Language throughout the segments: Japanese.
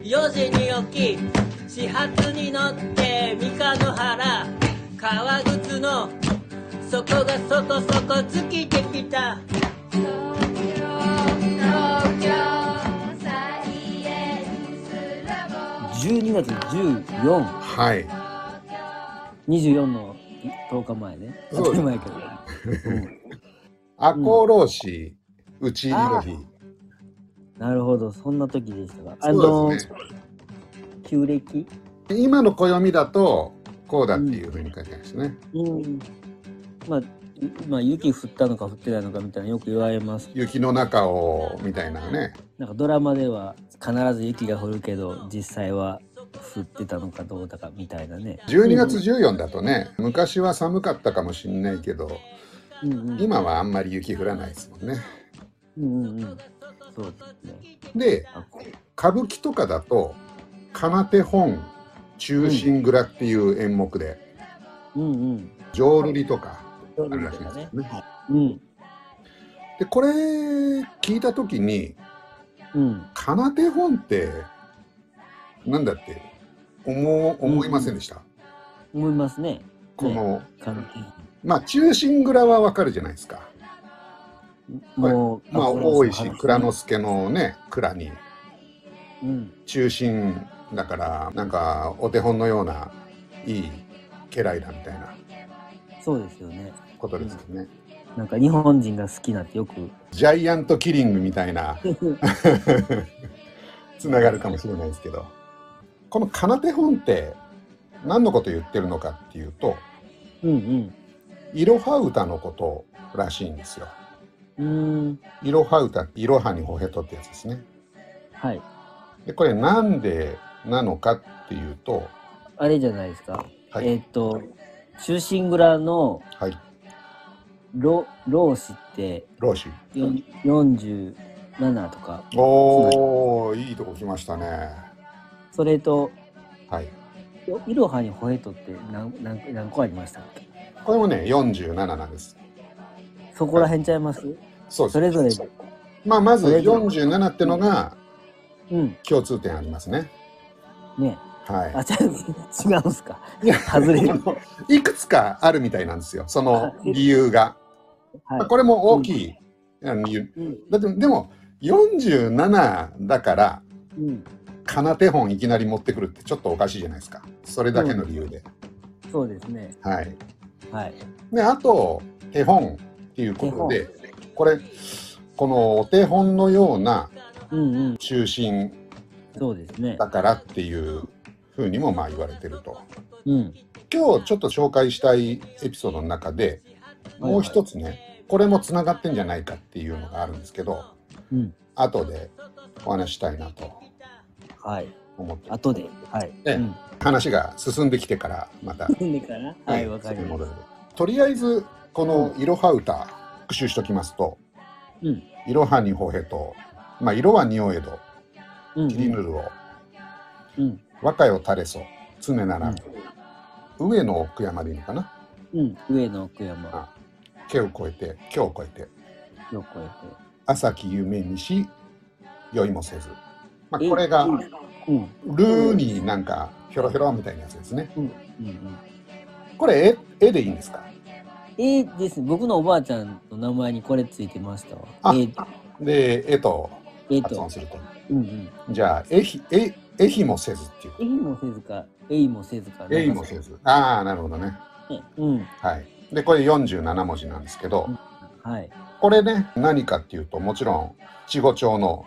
4時に起き始発に乗って三日野原革靴の底がそこそこ尽きてきた東京東京サイエンスラボ12月14、はい。24の10日前ね。そう当たり前やけど。うん赤穂浪士打ち入りの日。なるほど、そんな時でしたが。あそのうですね。旧暦？今の暦だとこうだっていうふうに書いてあるんですね。うん。まあ、いまあ、雪降ったのか降ってないのかみたいなよく言われます。雪の中をみたいなね。なんかドラマでは必ず雪が降るけど、実際は降ってたのかどうだかみたいなね。12月14だとね、昔は寒かったかもしれないけど、うんうん、今はあんまり雪降らないですもんね。うんうんうん。そうですね。で、歌舞伎とかだと、金手本中心蔵っていう演目で、ううんうん。浄瑠璃とかそあるらしいですよね。うん。で、これ聞いたときに、うん。金手本ってなんだって思う思いませんでした、思いますね。この、関まあ中心蔵はわかるじゃないですか。係もう、まあ大石話蔵之介のね蔵にうん。中心だからなんかお手本のようないい家来だみたいなそうですよね。ことですよね。なんか日本人が好きなってよく。ジャイアントキリングみたいな つながるかもしれないですけどこの金手本って何のこと言ってるのかっていうとうんうん。いろは歌のことらしいんですよ。うーん。いろは歌いろはにほへとってやつですね。はい。でこれなんでなのかっていうとあれじゃないですか。はいえーっと、中心蔵のはい老老子って老子よん47とか、おおいいとこ来ましたね。それと、はいいろはにほへとって何何何個ありましたっけ？これもね47なんです。そこら辺ちゃいます？そうですそれぞれ。まあまずそれぞれ47ってのがうん。共通点ありますね。ねはあ、ちゃう、違うんすか。い。いや外れる。いくつかあるみたいなんですよ。その理由が。はいまあ。これも大きいあの理由。うん。だってでも47だからうん。金手本いきなり持ってくるってちょっとおかしいじゃないですか。それだけの理由で。そうですね。はい。はい。で、あと、手本っていうことで、これ、このお手本のような。中心そうですね。だからっていうふうにもまあ言われてると。うん。今日ちょっと紹介したいエピソードの中でもう一つね、これもつながってんじゃないかっていうのがあるんですけど、うん。後でお話ししたいなとはい。思って後で。はい。話が進んできてからまたいいかなはい、わかりまそれに戻るとりあえずこのいろは歌復習しときますとす。うん。「いろはにほへと」まあ「色は仁王江戸」うん。「切りぬるを」うん。「和歌よ垂れそ」「常ならぬ」上の奥山でいいのかな？うん。上野奥山。あ「毛を越えて今日を越えて」よく超え朝木夢にし酔いもせず、まあ、て。これがうん。うん。ルーになんかひょろひょろみたいなやつですねうん。うん。これ絵絵でいいんですか？えー、です。僕のおばあちゃんの名前にこれついてましたわ。あえー、で絵とえーと発音。するとうんうん。じゃあ絵ひ絵絵ひもせずっていうえいもせずか、えいもせずか。絵ひもせずああなるほどねね。うん。はいでこれ47文字なんですけどはい。これね何かっていうともちろん七五調の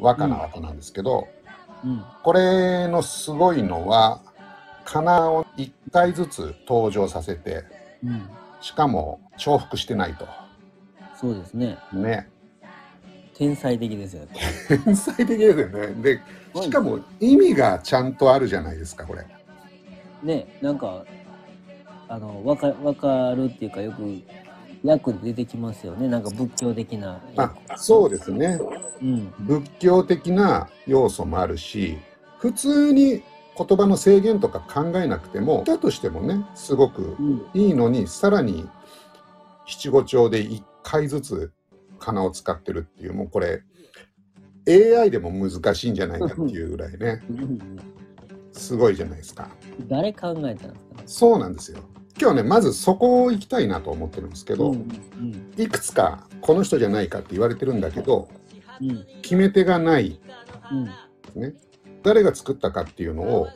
和歌なわけなんですけど、うん。これのすごいのは仮名を1回ずつ登場させてうん。しかも重複してないとそうですね。ね天才的ですよね。天才的ですよねでしかも意味がちゃんとあるじゃないですかこれね、なんか、あの、わか、わかるっていうか、よく、訳で出てきますよね。なんか仏教的な。あそうですねうん。仏教的な要素もあるし普通に言葉の制限とか考えなくてもだとしてもねすごくうん。いいのにさらに七五調で1回ずつ仮名を使ってるっていうもうこれ AI でも難しいんじゃないかっていうぐらいね。すごいじゃないですか。誰考えたんですか？そうなんですよ。今日ねまずそこを行きたいなと思ってるんですけど、うん。うん。いくつかこの人じゃないかって言われてるんだけどうん。決め手がない。うん。ね誰が作ったかっていうのを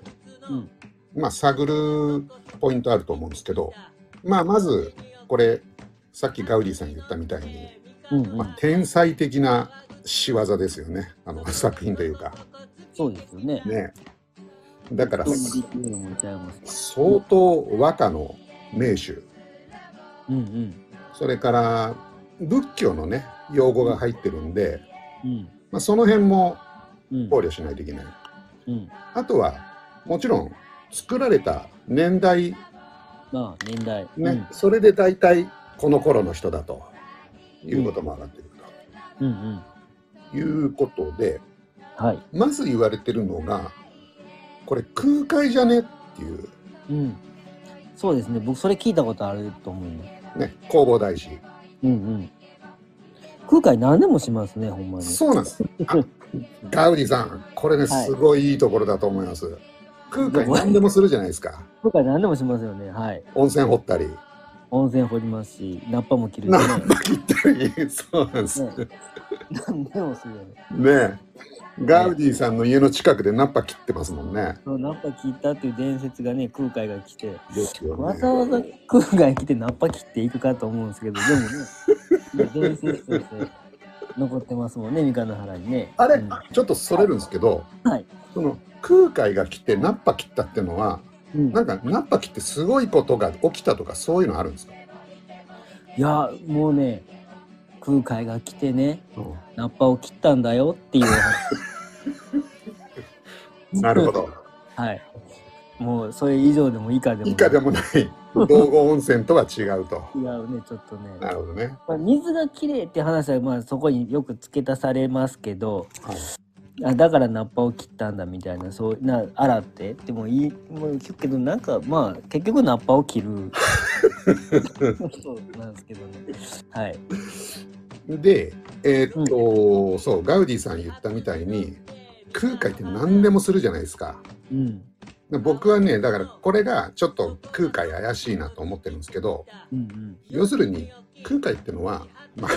うん。まあ探るポイントあると思うんですけどまあまずこれさっきガウディさん言ったみたいに、うんうん。まあ、天才的な仕業ですよね。あの 作品というか。そうですよね。ね。だから。相当和歌の名手。うんうん。それから仏教のね用語が入ってるんで、うん。まあ、その辺もうん。考慮しないといけないうん。あとはもちろん作られた年代まあ年代。ね、それで大体この頃の人だということも上がってくるうんうんうん。ということではい。まず言われてるのがこれ空海じゃねっていううん。そうですね。僕それ聞いたことあると思います。ね弘法大師うんうん。空海何でもしますね、ほんまに。そうなんです。あガウディさんこれねはい。すごいいいところだと思います、空海何でもするじゃないですか。空海何でもしますよね。はい。温泉掘ったり。温泉掘りますし、ナッパも切るしナねン。パ切ったり。そうなんです。ね。ね何でもするよね。えガウディさんの家の近くでナッパ切ってますもんね。そうナッパ切ったっていう伝説がね、空海が来て、ですよね。わざわざ空海来てナッパ切っていくかと思うんですけど、でもね、伝説として残ってますもんね、三日の原にね。あれ、うんちょっとそれるんですけど、はい。その空海が来てナッパ切ったっていうのはうんなんかナッパ切ってすごいことが起きたとかそういうのあるんですか、いや、もうね、空海が来てね、ナッパを切ったんだよっていう。なるほ。ど はい。もうそれ以上でも以下でもない。以下でもない。道後温泉とは違うと。違うね、ちょっとね。なるほどね、まあ、水がきれいって話はまあそこによく付け足されますけどはい、あだからナッパを切ったんだみたいなそうな洗って。でもいいもう聞くけどなんかまあ結局ナッパを切る。そうなんですけどね。はい。でえーっと、そうガウディさん言ったみたいに空海って何でもするじゃないですか。うん。で僕はねだからこれがちょっと空海怪しいなと思ってるんですけどうんうん。要するに空海ってのは、まあ、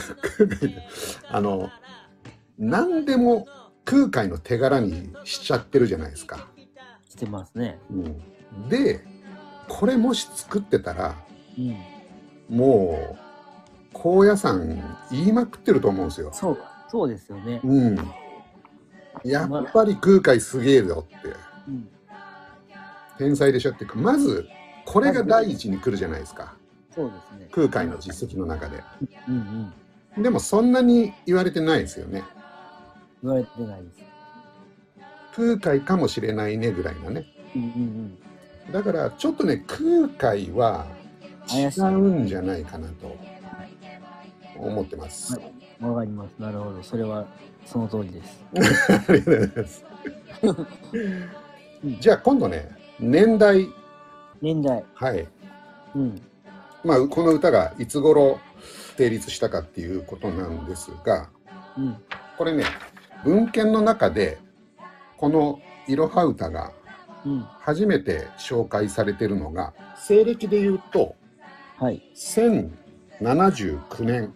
あの何でも空海の手柄にしちゃってるじゃないですか。してますね。うん。でこれもし作ってたらうん。もう高野山言いまくってると思うんですよ。そうそうですよね。うん、やっぱり空海すげえぞって。うん天才でしょっていうかまずこれが第一に来るじゃないですか。そうですね。空海の実績の中で。うんうんでもそんなに言われてないですよね。言われてないです。空海かもしれないねぐらいなね。うんうんだからちょっとね空海は違うんじゃないかなと思ってます。うんわかります。なるほど。それはその通りです。ありがとうございます。じゃあ今度ね年代。年代。はい。うん。まあこの歌がいつ頃成立したかっていうことなんですがうん。これね文献の中でこの「いろは歌」がうん。初めて紹介されてるのが西暦で言うとはい。1079年。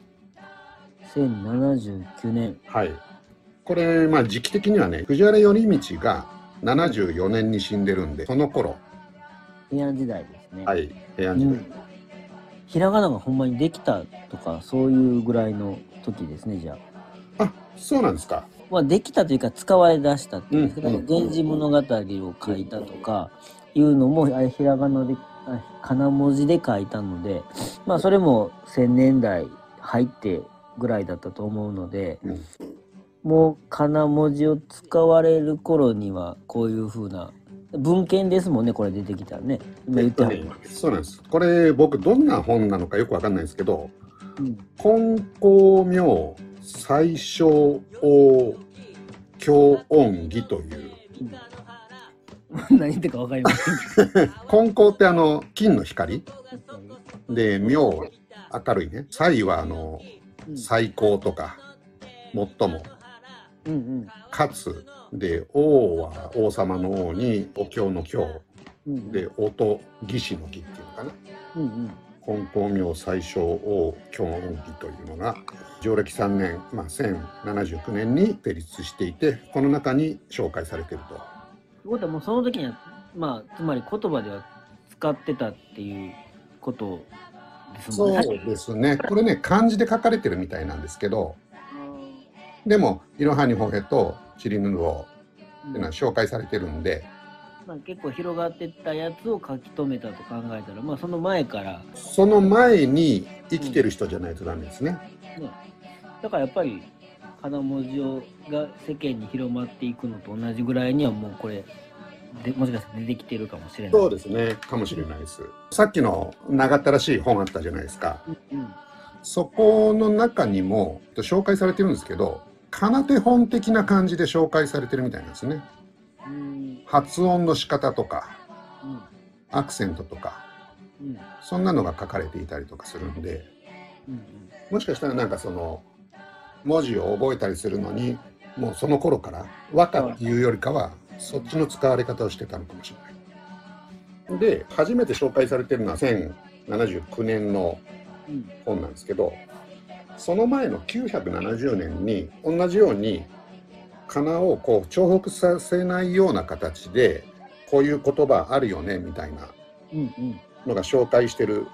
1079年。はい。これまあ時期的にはね藤原頼道が74年に死んでるんでその頃。平安時代ですね。はい平安時代、うん。ひらがながほんまにできたとかそういうぐらいの時ですねじゃあ。あそうなんですか。まあできたというか使われ出したっていうんですけど、う源氏物語を書いたとかいうのもあれひらがなであ金文字で書いたのでまあそれも1000年代入ってぐらいだったと思うので、うんもう金文字を使われる頃にはこういう風な文献ですもんねこれ出てきたらね。今言ってはる、そうなんです。これ僕どんな本なのかよくわかんないんですけどうん「金光明最小王教音義」という。何言ってるか分かりませんけ金光 ってあの金の光。ど。で明明るいね。才はあのうん。最高とか最もうんうんかつで王は王様の王にお経の経うんで音義士の義っていうのかな。うんうん金光明最小王教音義というのが上暦3年、まあ、1079年に成立していてこの中に紹介されていると。ということはもうその時にはまあつまり言葉では使ってたっていうことですもんそうですね。これね漢字で書かれてるみたいなんですけどでも「いろはにほへ」と「チリヌルオ」っていうのは紹介されてるんでまあ、結構広がってったやつを書き留めたと考えたら、まあ、その前から、その前に生きてる人じゃないとダメですね。ね、だからやっぱり金文字をが世間に広まっていくのと同じぐらいにはもうこれでもしかしたら出てきてるかもしれない。そうですねかもしれないです。さっきの長ったらしい本あったじゃないですか。うんそこの中にも紹介されてるんですけど、かな手本的な感じで紹介されてるみたいなんですね。うん。発音の仕方とか、うん。アクセントとか、うん。そんなのが書かれていたりとかするんで、うんもしかしたらなんかその、文字を覚えたりするのに、もうその頃から和歌っていうよりかは、そっちの使われ方をしてたのかもしれない。で、初めて紹介されてるのは1079年のうん。本なんですけどその前の970年に同じように仮名をこう重複させないような形でこういう言葉あるよねみたいなのが紹介してる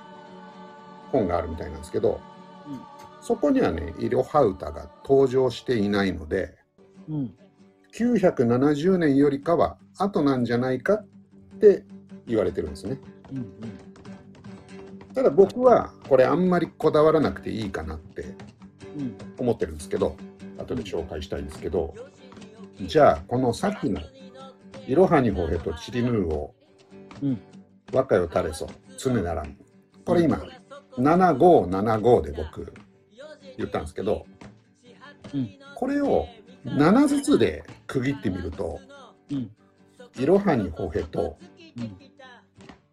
本があるみたいなんですけど、うん。そこにはねイロハウタが登場していないのでうん。970年よりかは後なんじゃないかって言われてるんですね。うんうんただ僕はこれあんまりこだわらなくていいかなってうん思ってるんですけど後で紹介したいんですけどじゃあこのさっきの「いろはにほへとちりぬるをうん。和歌よたれそ常ならん」これ今7575で僕言ったんですけどうん。これを7ずつで区切ってみるとうん「いろはにほへとうん。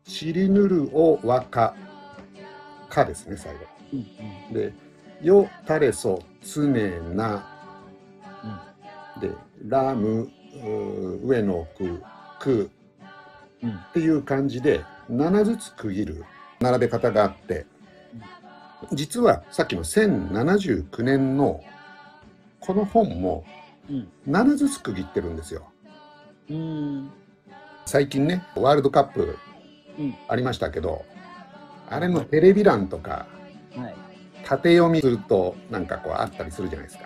ちりぬるを和歌」かですね最後。うんで「よたれそ常な」で「ラム」上の句「く」うんっていう感じで7ずつ区切る。並べ方があって。実はさっきの1079年のこの本もうん。7ずつ区切ってるんですよ。うん。最近ねワールドカップうん。ありましたけどあれのテレビ欄とかはい。縦読みするとなんかこうあったりするじゃないですか。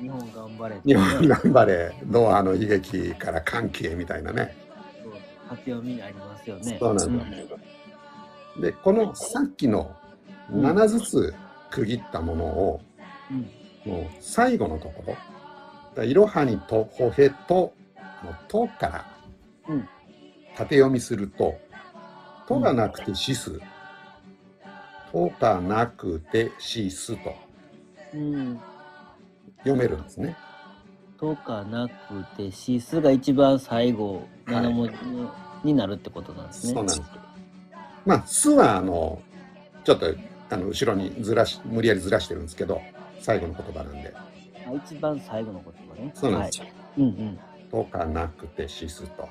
日本頑張れ。日本頑張れドアの悲劇から歓喜へみたいなね。そう初読みありますよね。そうなんですでこのさっきの7ずつ区切ったものをうん。もう最後のところだいろはにとほへとのとからうん。縦読みすると「と」がなくて「しす」「と」がなくて「しす」とうん読めるんですね。とかなくて、シスが一番最後、はい7文字になるってことなんですね。そうなんです。まあ「す」はあのちょっとあの後ろにずらし無理やりずらしてるんですけど最後の言葉なんで。あ一番最後の言葉ね。そうなんですよ。はい、うんうん。とかなくてしすと。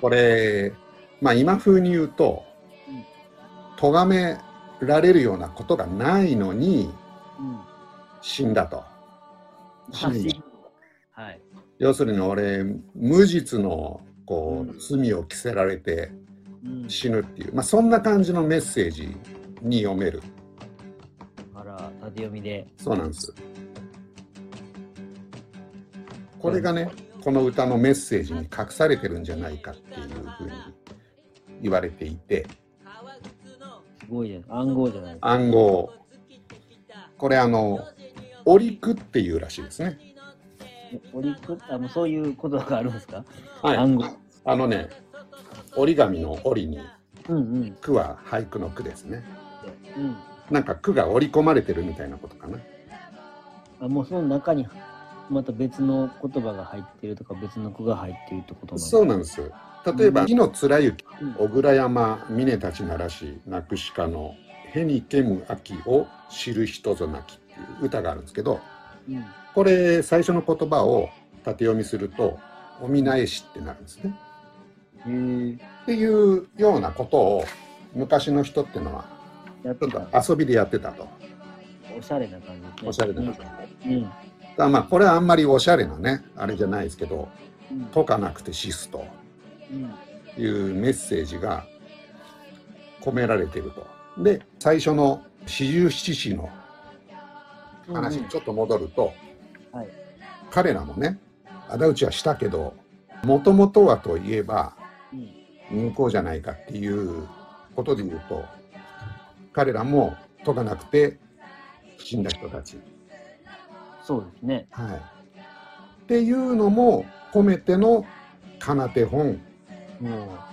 これ、まあ今風に言うとうん、咎められるようなことがないのにうん。死んだと。死んだはい。要するに俺、無実のこうんう罪を着せられてうん。死ぬっていう、まあそんな感じのメッセージに読める。あら、縦読みで。そうなんです。これがね、この歌のメッセージに隠されてるんじゃないかっていうふうに言われていて、すごいです。暗号じゃない。暗号。これあの、オリクっていうらしいですね。折りくあもうそういうことがあるんですか、はい。暗号。あのね、折り紙の折りに、うんうん。句は俳句の句ですね。うん。なんか句が織り込まれてるみたいなことかな。あもうその中にまた別の言葉が入ってるとか別の句が入ってるってことなんですそうなんです。例えば、うん火の貫之、うん小倉山峰たちならし、なくしかの、へにけむ秋を知る人ぞなきっていう歌があるんですけど、うんこれ最初の言葉を縦読みすると「おみなえし」ってなるんですね。っていうようなことを昔の人ってのはやっちょ。っと遊びでやってたと。おしゃれな感じですね。おしゃれな感じで。うん。だからまあこれはあんまりおしゃれなねあれじゃないですけどうん。解かなくて死すとうん。いうメッセージが込められていると。で最初の四十七士の話にちょっと戻ると、はい彼らもね仇討ちはしたけどもともとはといえばうん。人口じゃないかっていうことで言うと彼らも解かなくて死んだ人たち。そうですね。はい、っていうのも込めてのかなて本も